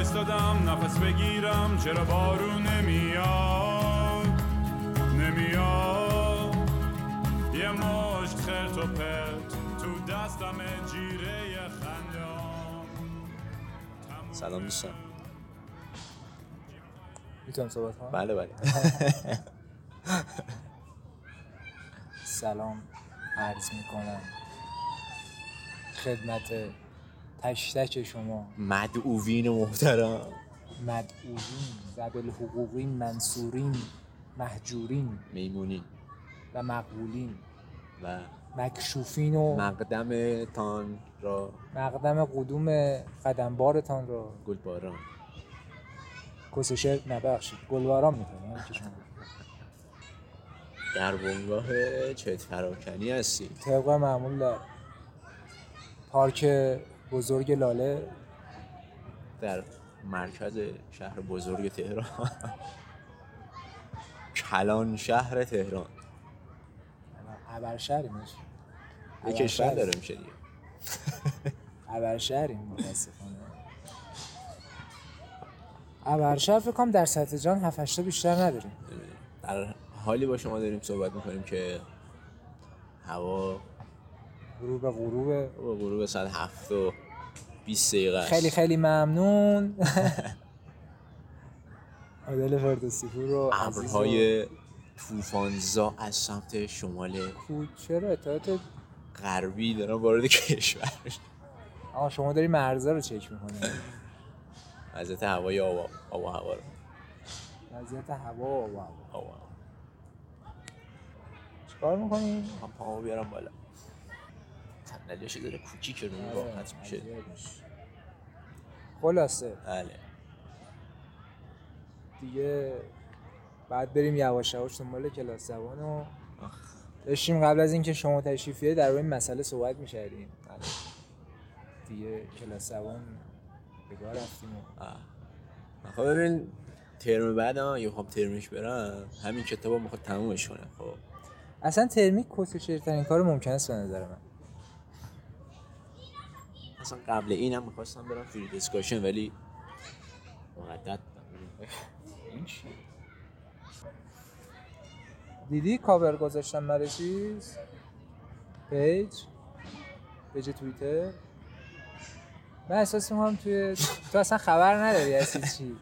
وایستادم نفس بگیرم چرا بارون نمیاد؟ نمیاد. یه مشت خرت و پرت تو دستم جیره خندام سلام دوستان. می‌تونم صحبت کنم؟ بله بله. سلام عرض می‌کنم. خدمت تک تک شما. مدعوین محترم. مدعوین زب الحقوقین منصورین محجورین میمونین. و مقبولین. و مکشوفین و مقدم تان را. مقدم قدوم قدمبارتان را. گلباران. کسشر نبخشید گلواران می‌کنیم در بنگاه چت پراکنی هستی طبق معمول در پارک بزرگ لاله. در مرکز شهر بزرگ تهران. کلان شهر تهران. ابرشهریم یه کشور داره میشه دیگه. ابرشهریم متاسفانه. ابرشهر فکر کنم در سطح جان 7 8 بیشتر نداریم. در حالی با شما داریم صحبت می‌کنیم که هوا غروب غروب. غروب ساعت هفت و 20 دقیقه خیلی خیلی ممنون. عادل فردوسی پور رو ابرهای طوفانزا از سمت شمال چرا اطلاعات غربی دارن وارد کشور. آه شما داری مرزا رو چک می‌کنی. وضعیت هوای آب آب و هوا رو. وضعیت هوا و هوا. آب و هوا. چیکار می‌کنی؟ من پاهمو بیارم بالا. صندلیش داره کوچیک رو آره، راحت میشه. خلاصه. بله. دیگه بعد بریم یواش یواش دنبال کلاس زبان و داشتیم قبل از اینکه شما تشریف بیارید در این مسئله صحبت می‌کردیم. دیگه کلاس زبان به گا رفتیم و. خب ببین ترم بعد هم اگه بخوام ترمش برم. همین کتاب می‌خواد تمومش کنم خب. اصلا ترمیک کس ترین کار ممکن است به نظر من. اصلا قبل اینم می‌خواستم برم free discussion ولی مردد این چیه؟ دیدی کاور گذاشتم برای چیز؟ page؟ page توییتر؟ من احساس می‌کنم توی تو اصلا خبر نداری از چی.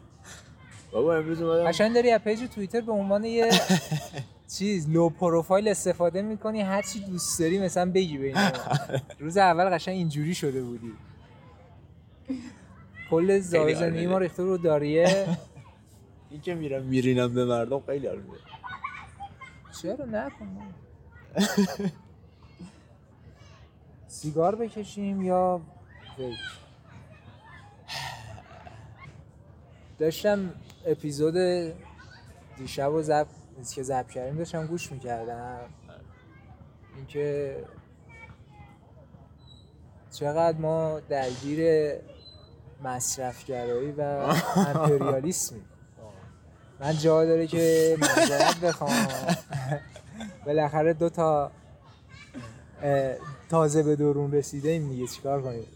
بابا امروز اومدم قشنگ داری از page توییتر به عنوان یه چیز low profile استفاده می‌کنی هر چی دوست داری مثلا بگی به روز اول قشنگ اینجوری شده بودی. کل حال ما. ریخته رو داریه. این که میرم میرینم به مردم خیلی میده چرا؟ نکن. سیگار بکشیم یا ویپ داشتم اپیزود دیشب و زب که زب کردیم داشتم گوش می‌کردم. اینکه چقدر ما درگیر مصرفگرایی و امپریالیسمیم. من جا داره که معذرت بخوام. بالاخره دو تا تازه به درون رسیده ایم دیگه. چیکار کنیم؟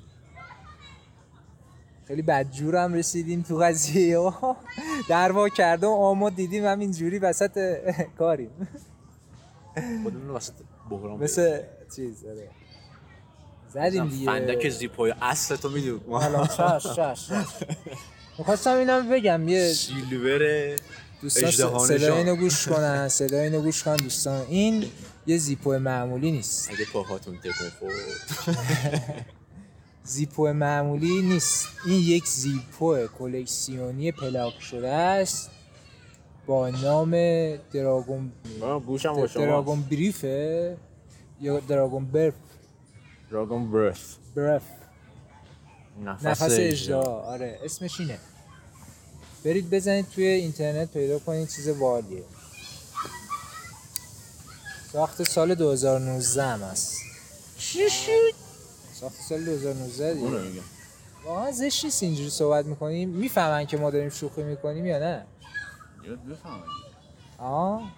خیلی بدجور هم رسیدیم تو قضیه. و دروا کردم آما دیدیم همین جوری وسط کاریم. خودمون وسط بحران مثل چیز آره. زدیم دیگه. فندک زیپای اصل تو می‌دونی. حالا شش شش شش. می‌خواستم اینم بگم یه سیلور دوستان صدای. اینو گوش کنن صدای اینو گوش کنن دوستان. این یه زیپو معمولی نیست. اگه پاهاتون تکون خورد. زیپو معمولی نیست. این یک زیپو کلکسیونی پلاک شده است با نام دراگون گوشم دراگون بریفه یا دراگون برف. دراگون برث برف. نفس نفس اجدا آره اسمش اینه. برید بزنید توی اینترنت پیدا کنید چیز بالیه ساخت سال 2019 هم هست. چی شد؟ ساخت سال 2019 دیگه. واقعا زشت نیست اینجوری صحبت می‌کنیم. می‌فهمن که ما داریم شوخی می‌کنیم یا نه؟ یاد بفهمم آه.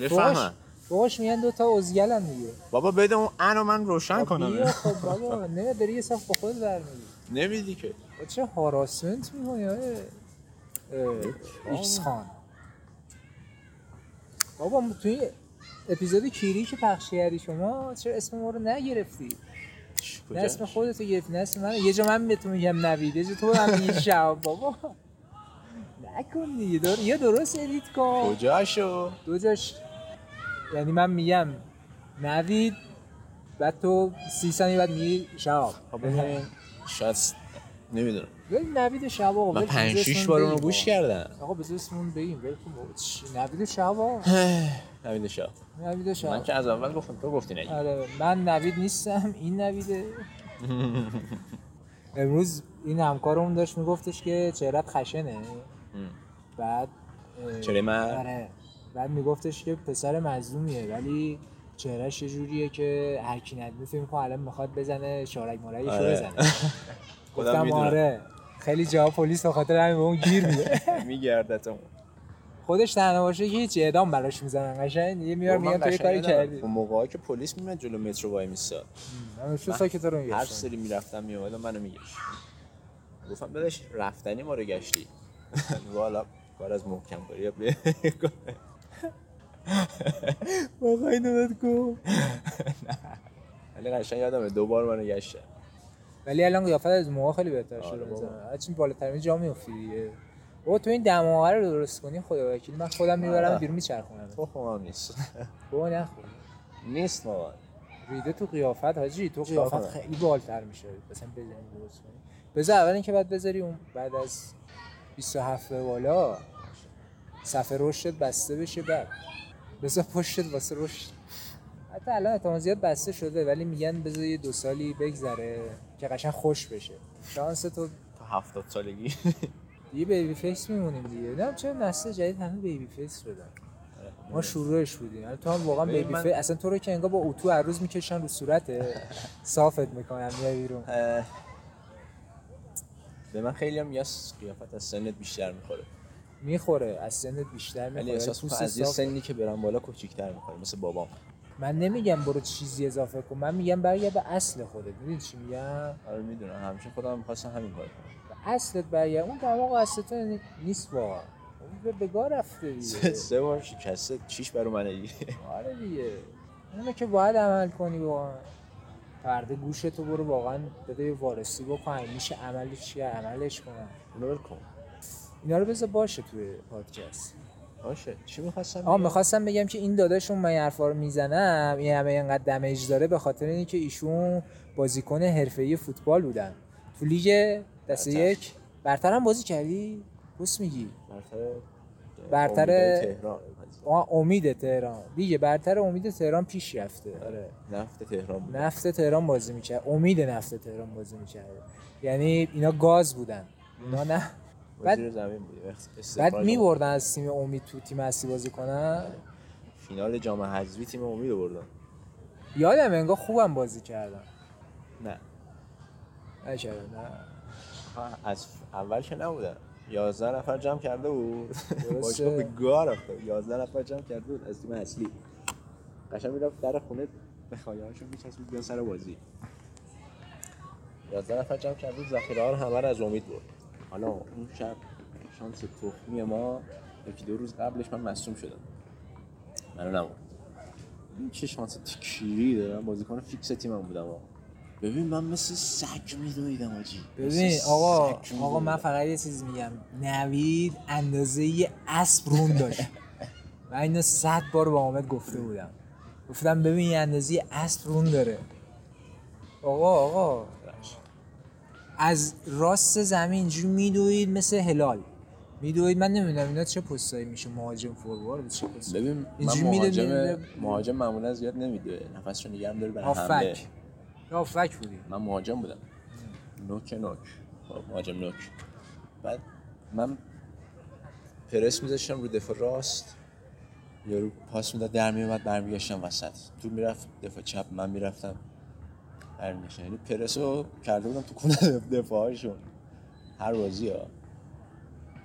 بفهمم فوقش میگن دوتا ازگلن دیگه. بابا بده اون انو من روشن خب کنم. بیا خب بابا نه داری یه صف با خود برمیدی نمیدی که. چه هاراسمنت می‌کنی آره ایکس خان؟ بابا توی اپیزود کیری که پخش کردی شما چرا اسم ما رو نگرفتی؟ نه اسم خودتو گرفتی نه اسم من یه جا من به تو میگم نوید یه جا تو هم میگی شب بابا. نکن دیگه در... یه درست edit کن. کجاشو؟ دو جاش. یعنی من میگم نوید بعد تو سی ثانیه بعد میگی شهاب. خب ببین. شاید نمی‌دونم ولی نوید آقا من ول کن، پنج بذار شیش اسممون بار اونو گوش آقا. کردم آقا بذار اسممون بگیم ول کن بابا. چی؟ نوید آقا. نوید شاه نوید من شهاب که از اول گفتم تو گفتی نگی آره من نوید نیستم این نویده امروز این همکارمون داشت میگفتش که چهرت خشنه بعد چهره من؟ آره بعد میگفتش که پسر مظلومیه ولی چهرهش یه جوریه که هر کی ندونه فکر الان می‌خواد بزنه شارک مارکشو آره. بزنه گفتم. آره. خیلی جا پلیس به خاطر همین به اون گیر میده. میگردتم خودش تنها باشه که هیچ اعدام براش می‌زنن قشنگ. دیگه میار میگن تو یه کاری کردی. اون موقعی که پلیس میمد جلو مترو وای میساد. من شو ساکت رو هر میگشتم. سری می‌رفتم میومدم منو میگشت. گفتم داداش رفتنی ما رو گشتی. والا کار از محکم کاری واقعا اینو بهت گفت. ولی قشنگ یادمه دو بار منو گشتن. ولی الان قیافت از موقع خیلی بهتر آره شده. مثلا هرچی بالاتر جا میافتی دیگه. بابا تو این دماغه رو درست کنی خدا وکیل. من خودم می‌برم آره. بیرون میچرخونم. تو هم نیست. بابا نخور نیست واقعا ریده تو قیافت حاجی. تو قیافت؟ خیلی بالتر میشه. مثلا بزنی درست کنی. بذار اول اینکه بعد بذاری اون بعد از 27 به بالا. صفحه رشدت بسته بشه بعد. بذار پشتت واسه رشد. حتی الان احتمال زیاد بسته شده ولی میگن بذار یه دو سالی بگذره. که قشنگ خوش بشه. شانس تو تا هفتاد سالگی. دیگه baby face میمونیم دیگه. نه چرا نسل جدید همه baby face شدن؟ ما شروعش بودیم. تو هم واقعا baby من- face اصلا تو رو که انگار با اتو هر روز می‌کشن رو صورته صافت می‌کنن میای بیرون. اه، به من خیلی هم میگه قیافت از سنت بیشتر می‌خوره. می‌خوره از سنت بیشتر ولی می‌خوره احساس می‌کنم از یه سنی که برم بالا کوچیک‌تر می‌خوره مثل بابام. من نمیگم برو چیزی اضافه کن. من میگم برگرد به اصل خودت. می‌دونی چی میگم؟ آره می‌دونم. همیشه خودم می‌خواستم همین کار کنم. به اصلت برگرد. اون دماغ اصل تو نیست واقعا. به بگاه رفته دیگه. سه بار شکسته چیش برو من دیگه. آره دیگه. اونو که باید عمل کنی واقعا. فردا گوش تو برو واقعا. بده یه وارسی بکن میشه عملش چیه؟ عملش کنم. اونو ول کن اینا رو بذار باشه توی پادکست. باشه. چی می‌خواستم آه می‌خواستم بگم که این داداشون من حرفا رو می‌زنم این همه اینقدر دمیج داره به خاطر اینکه ایشون بازیکن حرفه‌ای فوتبال بودن. تو لیگ دسته. یک. برتر هم بازی کردی؟ بس میگی. برتر برتر- تهران. امید تهران. دیگه برتر امید تهران پیش رفته. آره. نفت تهران بود. نفت تهران بازی می‌کرد. امید نفت تهران بازی می‌کرد. یعنی اینا گاز بودن. اینا نه. بعد- زمین بود. بعد میبردن از تیم امید تو تیم اصلی بازی کنن؟ فینال جام حذفی تیم امید رو بردن. یادم انگار خوبم بازی کردم نه. نکردم نه. از اول که نبودن. 11 نفر جمع کرده بود. باشگاه به گار رفته بود. 11 نفر جمع کرده بود از تیم اصلی. قشنگ می‌رفت در خونه به خایه‌هاشون میچسبید بیان سر بازی. 11 نفر جمع کرده بود. ذخیره ها رو همه از امید برد. حالا اون شب شانس تخمی ما یکی دو روز قبلش من مصوم شدم. منو نبود. این چه شانس تکیری دارم بازیکن فیکس تیمم بودم آقا. ببین من مثل سگ میدویدم آجی. ببین آقا آقا من فقط یه چیز میگم. نوید اندازه یه اسب رون داشت. من اینو صد بار با حامد گفته بودم. گفتم ببین یه اندازه یه اسب رون داره. آقا آقا از راست زمین اینجوری میدوید مثل هلال. میدوید من نمی‌دونم اینا چه پستایی میشه. مهاجم فوروارد چه پست ببین من اینجوری مهاجم مهاجم معمولا زیاد نمیدوه نفسشو نگرم داره برای حمله. یا هافک بودی. من مهاجم بودم. نوک نوک. خب، مهاجم نوک. بعد من پرس میذاشتم رو دفاع راست. یارو پاس می‌داد در میومد برمیگشتم وسط. تو می‌رفت دفاع چپ من می‌رفتم. برمیگشتم یعنی پرس رو کرده بودم تو کونه دفاعشون. هر بازی ها.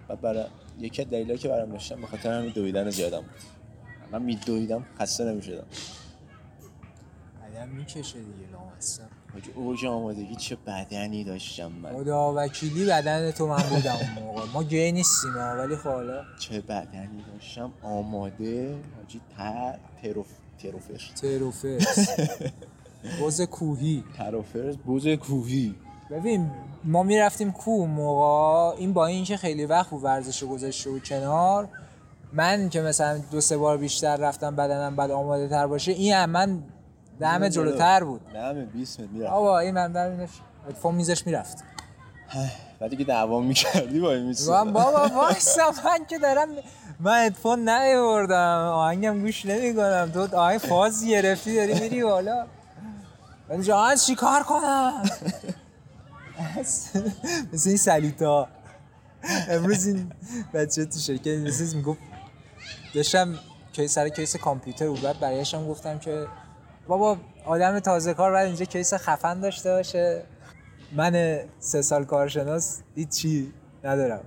و برای یکی از دلیلایی که برام داشتم به خاطر همین دویدن زیادم بود. من میدویدم خسته نمی‌شدم. آدم می‌کشه دیگه لامصب. حاجی اوج آمادگی چه بدنی داشتم من. خدا وکیلی بدن تو من بودم اون موقع. ما گی نیستیم ها، ولی خب حالا. چه بدنی داشتم؟ آماده حاجی تر تروف تروفر تروفرز بز کوهی. تروفرز بوز کوهی. ببین ما می‌رفتیم کوه موقع این با اینکه خیلی وقت بود ورزش گذاشته بود کنار من که مثلا دو سه بار بیشتر رفتم بدنم بعد آماده تر باشه این هم من دمه جلوتر بود. دمه 20 متر می‌رفت. آقا این من در اتفاق میزش می‌رفت. بعدی که دعوا می‌کردی با این من بابا وایسا من که دارم من ادفون نیاوردم. آهنگم گوش نمی کنم تو آهنگ فاز گرفتی داری میری بالا. من جان چی کار کنم؟ مثل این سلیتا. امروز این بچه تو شرکت نیست می‌گفت داشتم که سر کیس کامپیوتر بود. بعد برایشم گفتم که بابا آدم تازه کار بعد اینجا کیس خفن داشته باشه. من سه سال کارشناس هیچی ندارم.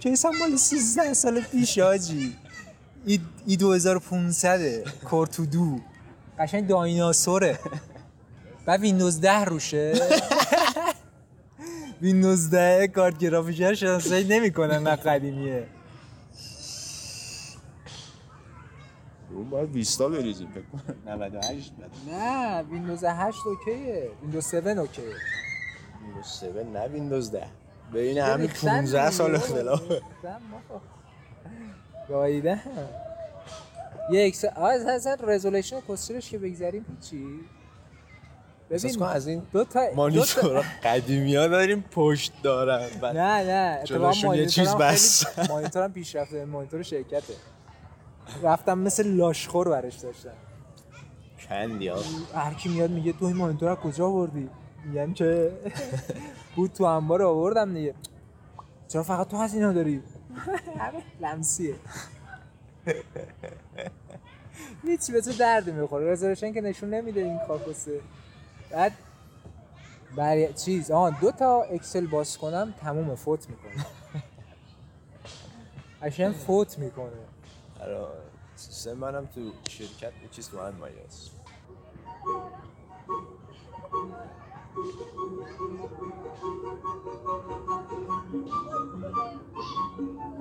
کیس هم مال 13 سال پیش آجی. E 2500 Core 2 Duo قشنگ دایناسوره. بعد ویندوز 10 روشه. ویندوز 10 کارت گرافیکی شناسایی نمی‌کنن نه قدیمیه. اون باید 20 تا بریزیم فکر کنم. 98 بعد نه ویندوز 8 اوکیه. ویندوز 7 اوکیه. ویندوز 7 نه ویندوز 10 بین همین 15 سال اختلاف. گاییده. یه اکس از اصلا رزولوشن کسترش که بگذاریم هیچی. احساس کن از این دو تا مانیتورا قدیمی ها داریم پشت دارن بعد نه نه اتفاقا جلوشون یه چیز بس. خیلی- مانیتورم پیشرفته مانیتور شرکته. رفتم مثل لاشخور برش داشتم. کندی ها. هر کی میاد میگه تو این مانیتور از کجا آوردی؟ میگم که بود تو انبار آوردم دیگه. چرا فقط تو از اینا داری؟ همه لمسیه. هیچی به تو درد می‌خوره. رزروشن که نشون نمیده این کاکوسه. بعد بر چیز آه دو تا اکسل باز کنم تموم فوت می‌کنه. قشنگ فوت می‌کنه. آره سیستم منم تو شرکت چیز تو هم است. بابا چی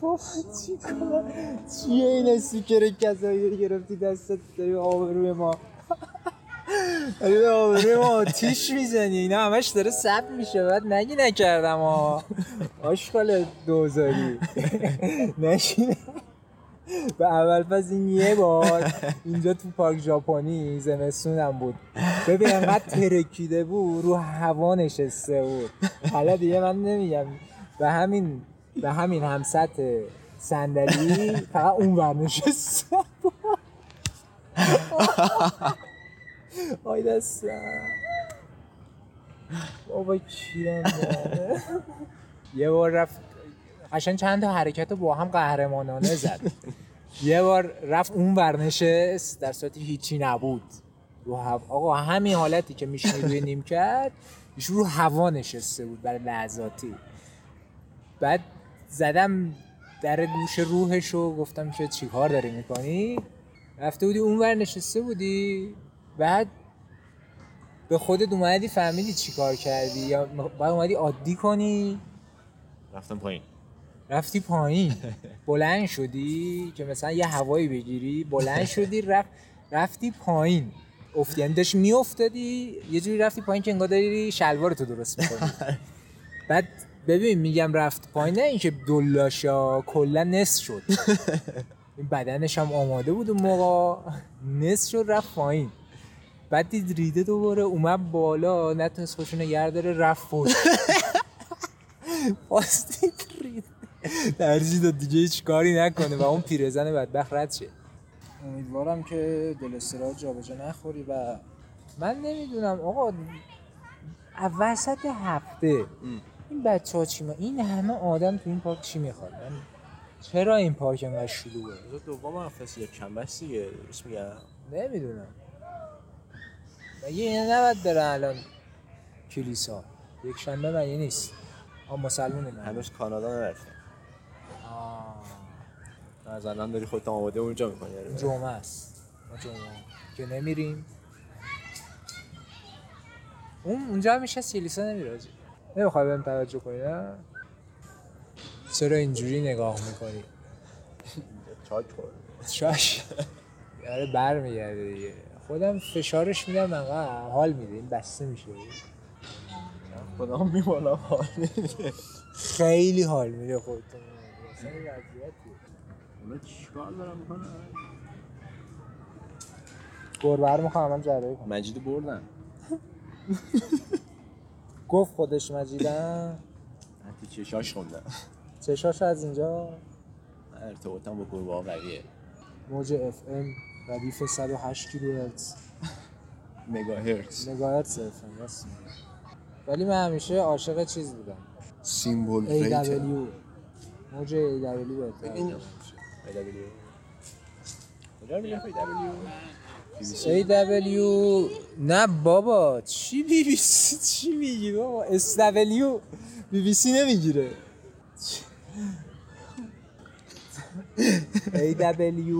کار چیه این استیکر کسایی رو گرفتی دستت داری آبروی ما داری آبروی ما آتیش می‌زنی. اینا همش داره ثبت میشه. بعد نگی نکردم ها آشغال دوزاری. نشینه به اول پس این یه بار اینجا تو پارک ژاپنی زمستونم بود. ببین انقدر ترکیده بود رو هوا نشسته بود. حالا دیگه من نمیگم. به همین به همین همسط صندلی فقط اون ور نشسته بود. آی دستم. بابا کیرم. یه بار رفت قشنگ چند تا حرکت رو با هم قهرمانانه زد. یه بار رفت اون ور نشست در صورتی هیچی نبود. رو هوا آقا همین حالتی که میشینی روی نیمکت ایشون رو هوا نشسته بود برای لحظاتی. بعد زدم در گوش روحش رو گفتم که چی کار داری می‌کنی؟ رفته بودی اون ور نشسته بودی؟ بعد به خودت اومدی فهمیدی چی کار کردی؟ یا بعد اومدی عادی کنی؟ رفتم پایین. رفتی پایین. بلند شدی که مثلا یه هوایی بگیری بلند شدی رفت رفتی پایین. افتی یعنی داشتی میافتادی یه جوری رفتی پایین که انگار داری شلوارتو درست می‌کنی. بعد ببین میگم رفت پایین نه اینکه دلاشا کلا نصف شد. بدنش هم آماده بود اون موقع. نصف شد رفت پایین. بعد دید ریده دوباره اومد بالا نتونست خودشو نگه داره رفت باز دید ریده. ترجیح داد دیگه هیچ کاری نکنه و اون پیرزن بدبخت رد شه. امیدوارم که دل استراحت جابجا نخوری و من نمی‌دونم آقا وسط هفته این بچه ها چی ما این همه آدم تو این پارک چی می‌خواد من چرا این پارک انقدر شلوغه؟ دوم هم فصل است دیگه میگم؟ نمی‌دونم. مگه اینه نباید برن الان کلیسا. یک شنبه مگه نیست؟ آ مسلمونه نه هنوز کانادا نرفتم آه، از الان داری خودت آماده اونجا می‌کنی؟ جمعه است. ما جمعه. که نمیریم. اون اونجا میشه کلیسا نمیره آجی نمی‌خوای بهم توجه کنی نه؟ چرا اینجوری نگاه می‌کنی؟ چاک خورد. شاش یاره بر میگرده دیگه. خودم فشارش میدم انقدر حال میده. این بسته میشه. خدا میمالم حال نمیده. خیلی حال میده خودتون. اونا چیکار دارم می‌کنن گربه رو می‌خوام من جراحی کنم. مجیدو بردن. گفت خودش مجیدم حتی چشاش خوندن. چشاش از اینجا؟ ارتباطم با گربه ها قویه. موج اف ام. ردیف 108 کیلوهرتز. مگاهرتز. مگاهرتز راست میگی. ولی من همیشه عاشق چیز بودم. سیمبل AW موج AW بهتر AW نه بابا چی بی بی سی؟ چی میگی بابا؟ SW بی بی سی نمی‌گیره. AW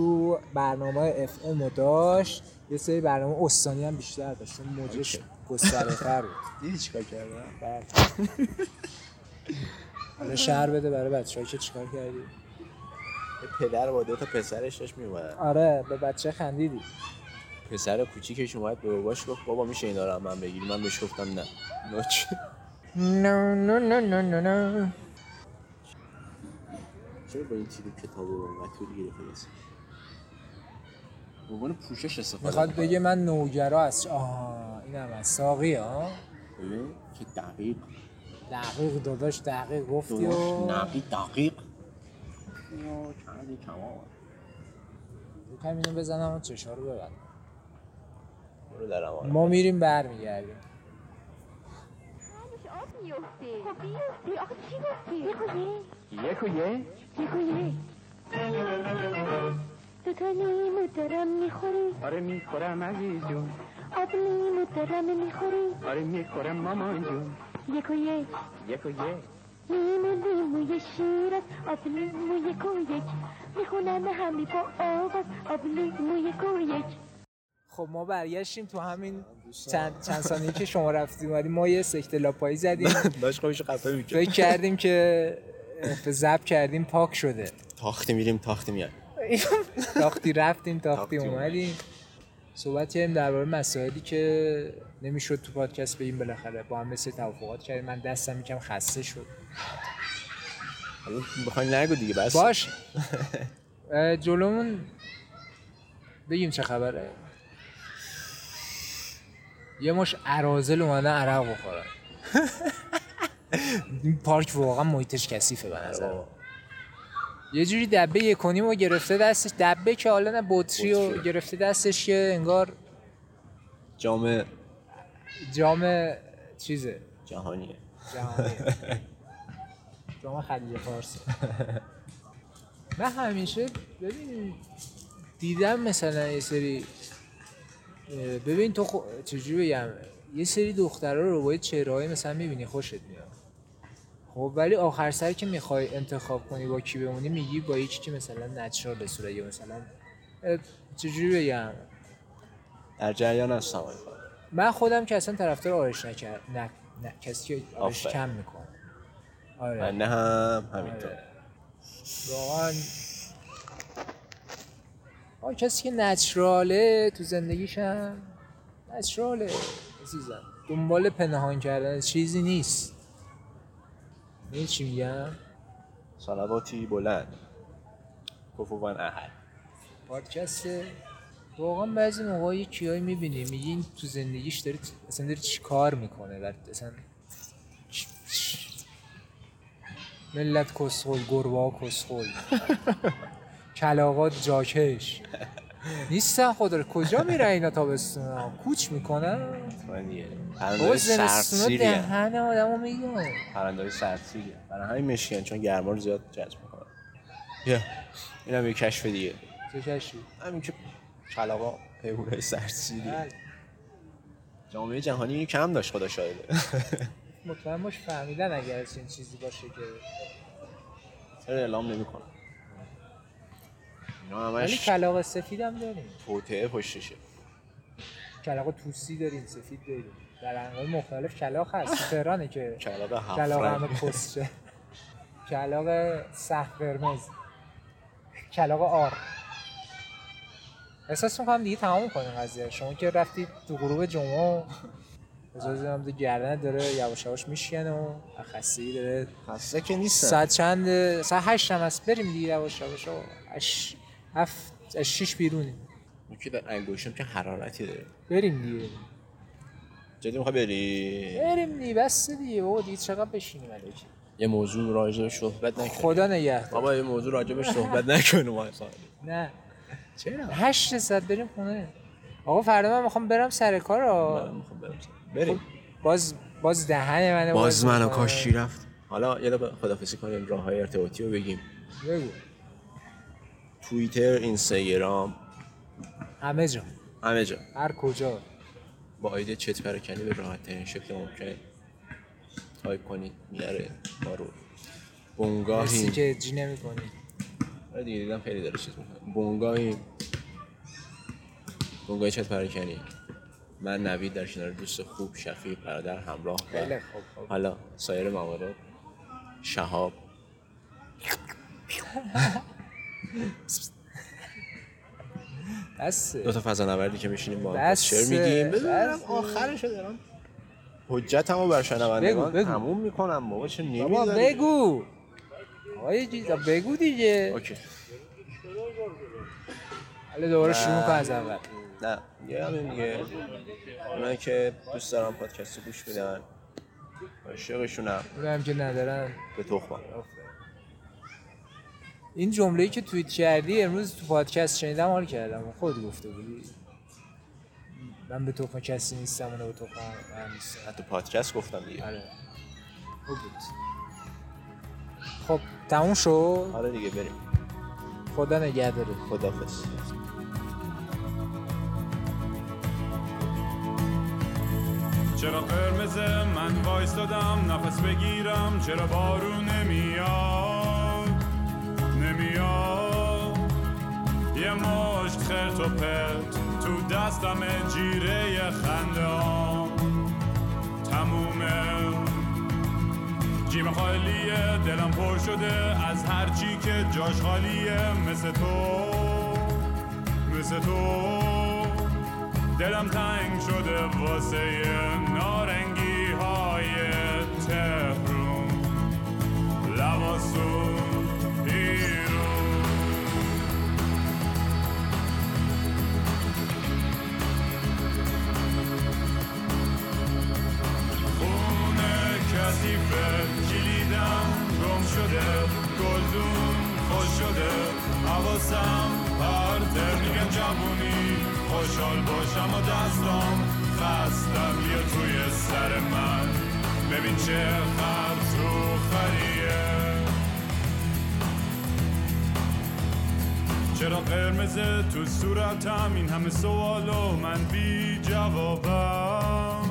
برنامه اف ام داشت. یه سری برنامه استانی هم بیشتر داشت. چون موجش گسترده تر بود. دیدی چیکار کردم؟ بله. حالا شهر بده برای بچه که چیکار کردی. پدر با دو تا پسرش داشت میومد آره به بچه خندیدی. پسر کوچیکش اومد به باباش گفت بابا میشه اینا رو من بگیری من بهش گفتم نه. نوچ نه نه نه نه نه چرا با این تیپ کتاب رو انقدر طول گرفته بس به عنوان پوشش استفاده می‌خواد. بگه من نوگرا از آها این هم از ساقی ها ببین که دقیق. دقیق داداش دقیق گفتی و نقی دقیق. یا چندی یکم اینو بزنم و چشا رو ببند برو در امان ما میریم برمیگردیم. آب میفته خب بیفته آخه چی گفتی؟ یک و یک یک و یک دو تا لیمو دارم می‌خوری؟ آره می‌خورم عزیز جون. آب لیمو دارم می‌خوری؟ آره می‌خورم مامان جون. یک و یک. یک و یک. لیمو لیموی شیرت آب لیمو یک و یک. می‌خونن همی با آواز آب لیمو یک و یک. خب ما برگشتیم تو همین چند, چند ثانیه که شما رفتیم ما یه سکته لاپایی زدیم. داشت خودش خفه می‌کرد. فکر کردیم که به زب کردیم پاک شده. تاختی میریم تاختی میاد تاختی رفتیم تاختی اومدیم. صحبت کردیم درباره مسائلی که نمی‌شد تو پادکست بگیم بالاخره. با هم مثل توافقات کردیم. من دستم یکم خسته شد. حالا بخوای نگو دیگه بس. باش. جلومون بگیم چه خبره. یه مش عرازل اومدن عرق بخورن این پارک واقعا محیطش کثیفه به نظر. یه جوری دبه یک و گرفته دستش. دبه که حالا نه بطری بطری. گرفته دستش که انگار جام جام چیزه. جهانیه. جهانیه. جام خلیج فارس. من همیشه ببین دیدم مثلا یه سری ببین تو خو... چجوری بگم؟ یه سری دخترها رو با یه چهرهایی مثلا می‌بینی خوشت میاد خب ولی آخر سر که می‌خوای انتخاب کنی با کی بمونی میگی با یکی که مثلا نچرال صورت یا مثلا چجوری بگم در جریان هستم. من خودم که اصلا طرفدار آرش نکرد نه, نه کسی که آرش. کم می‌کنه آره من نه هم همینطور آره. واقعا آه کسی که نچراله تو زندگیش هم نچراله عزیزم. دنبال پنهان کردن چیزی نیست. می‌دونی چی میگم؟ صلواتی بلند. کفوان احد. پادکست واقعا بعضی موقع یه کیایی می‌بینی میگی این تو زندگیش داره اصلا داره چی کار می‌کنه؟ و اصلا ملت کسخل گربه کسخل. کلاغات جاکش. نیستن خدا رو. کجا میره اینا تابستونا؟ کوچ می‌کنن؟ من دیگه بابا پرنده زمستونا سرسیری دهن آدمو میگن پرنده سرسیری برای همین مشکن چون گرما رو زیاد جذب می‌کنن بیا. اینم یه کشف دیگه. چه کشی همین که کلاغا پیهورای سرسیدی بله. جامعه جهانی اینو کم داشت خدا شاهده. مطمئن باش فهمیدن اگر این چیزی باشه که چرا اعلام نمی‌کنن؟ اینا ولی همش کلاغ سفید هم داریم. توطعه پشتشه کلاغ توسی داریم سفید داریم. در انواع مختلف کلاغ هست. تهرانه که کلاغ کلاغ. همه پسته کلاغ سخت قرمز. کلاغ آر. احساس می‌کنم دیگه تمام کنیم قضیه. شما که رفتی تو غروب جمعه اجازه دارم تو گردن داره یواش یواش میشکنه و خستگی داره. خسته که نیستن ساعت چند؟ ساعت هشت هم هست. بریم دیگه یواش یواش و هفت از شیش بیرونیم. اون که در انگوشم که حرارتی داره بریم دیگه. جدی می‌خوای بری؟ بریم دیگه بس دیگه. بابا دیگه چقدر بشینیم علیکی یه موضوع راجع صحبت نکنیم. خدا نگهدار. بابا یه موضوع راجبش صحبت نکنیم. ما نه. چرا؟ هشت صد بریم خونه. آقا فردا من می‌خوام برم سر کار من. می‌خوام برم بریم. باز باز دهن منو باز منو می‌کنه. کاشی رفت؟ حالا یه خدافزی کنیم راه های ارتباطی رو بگیم. بگو. توییتر اینستاگرام. همه جا. همه جا. هر کجا. با آیده چت پرکنی به راحت ترین شکل ممکن. تایپ کنید میاره ما رو. مرسی بونگاهی که جی نمی کنی آره دیگه دیدم خیلی داره چیز می‌کنه. بونگاهی بونگاهی چت پرکنی من نوید در کنار دوست خوب شفیق برادر همراه خیلی خوب خوب. حالا سایر موارد. شهاب. بس دو تا فضا نوردی که میشینیم با هم بس. چر میگیم بس. آخرش دارم. حجتمو بر شنوندگان. تموم می‌کنم بابا چه بابا نمی‌ذاری بگو. آقای چیزا بگو دیگه. اوکی. حالا دوباره شروع کن از اول. نه یه همین دیگه. اونایی که دوست دارن پادکست گوش میدن عاشقشونم. اونم که ندارن. به تخمم. این جمله‌ای که توییت کردی امروز تو پادکست شنیدم حال کردم. خود گفته بودی. من به تخم کسی نیستم اونو به تخم من نیستم. حتی پادکست گفتم دیگه. آره. خوب بود خب تموم شد؟ آره دیگه بریم. خدا نگهداره. خدافظ چرا قرمز من وایستادم؟ نفس بگیرم. چرا بارون نمیاد؟ نمیاد یه مشت خرت و پرت تو دستم جیره خنده تمومه. جیم خالیه دلم پر شده از هرچی که جاش خالیه. مثل تو مثل تو. دلم تنگ شده واسه نارنگی های تهرون. لباسون شده گلدون خوش شده حواسم پرته میگم جوونی خوشحال باشم و دستام خستم بیا توی سر من. ببین چه خط رو خریه چرا قرمز تو صورتم؟ این همه سوال و من بی جوابم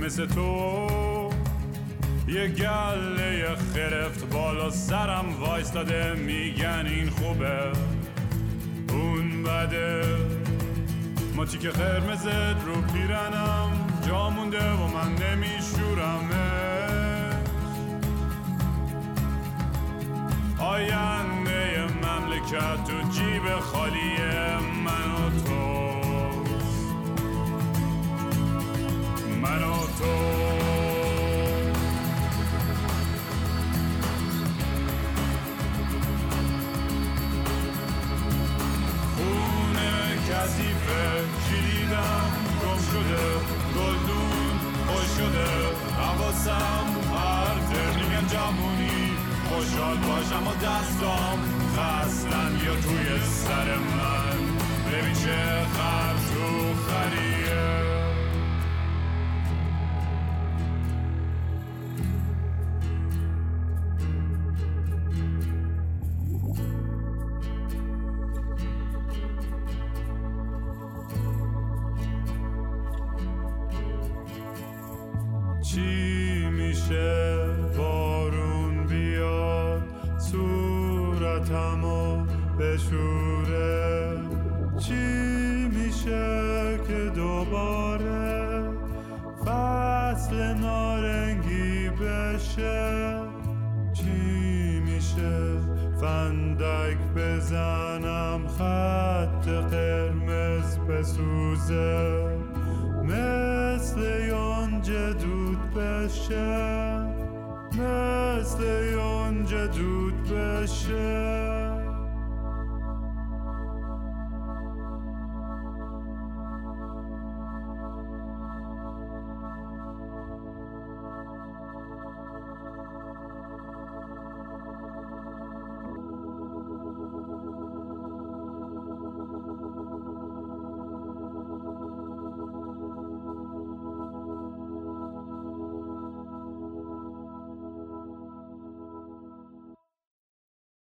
مثل تو یه گله خرفت بالا سرم وایستاده میگن این خوبه. اون بده. ماچی که قرمزت رو پیرنم جا مونده و من نمیشورمه. آینده مملکت تو جیب خالی من و توست من و تو. خوشحال باشم و دستام خستن. یا توی سر من. ببین چه خرد تو خریه بزنم خط قرمز بسوزه. مثل یونج دود بشه. مثل یونج دود بشه.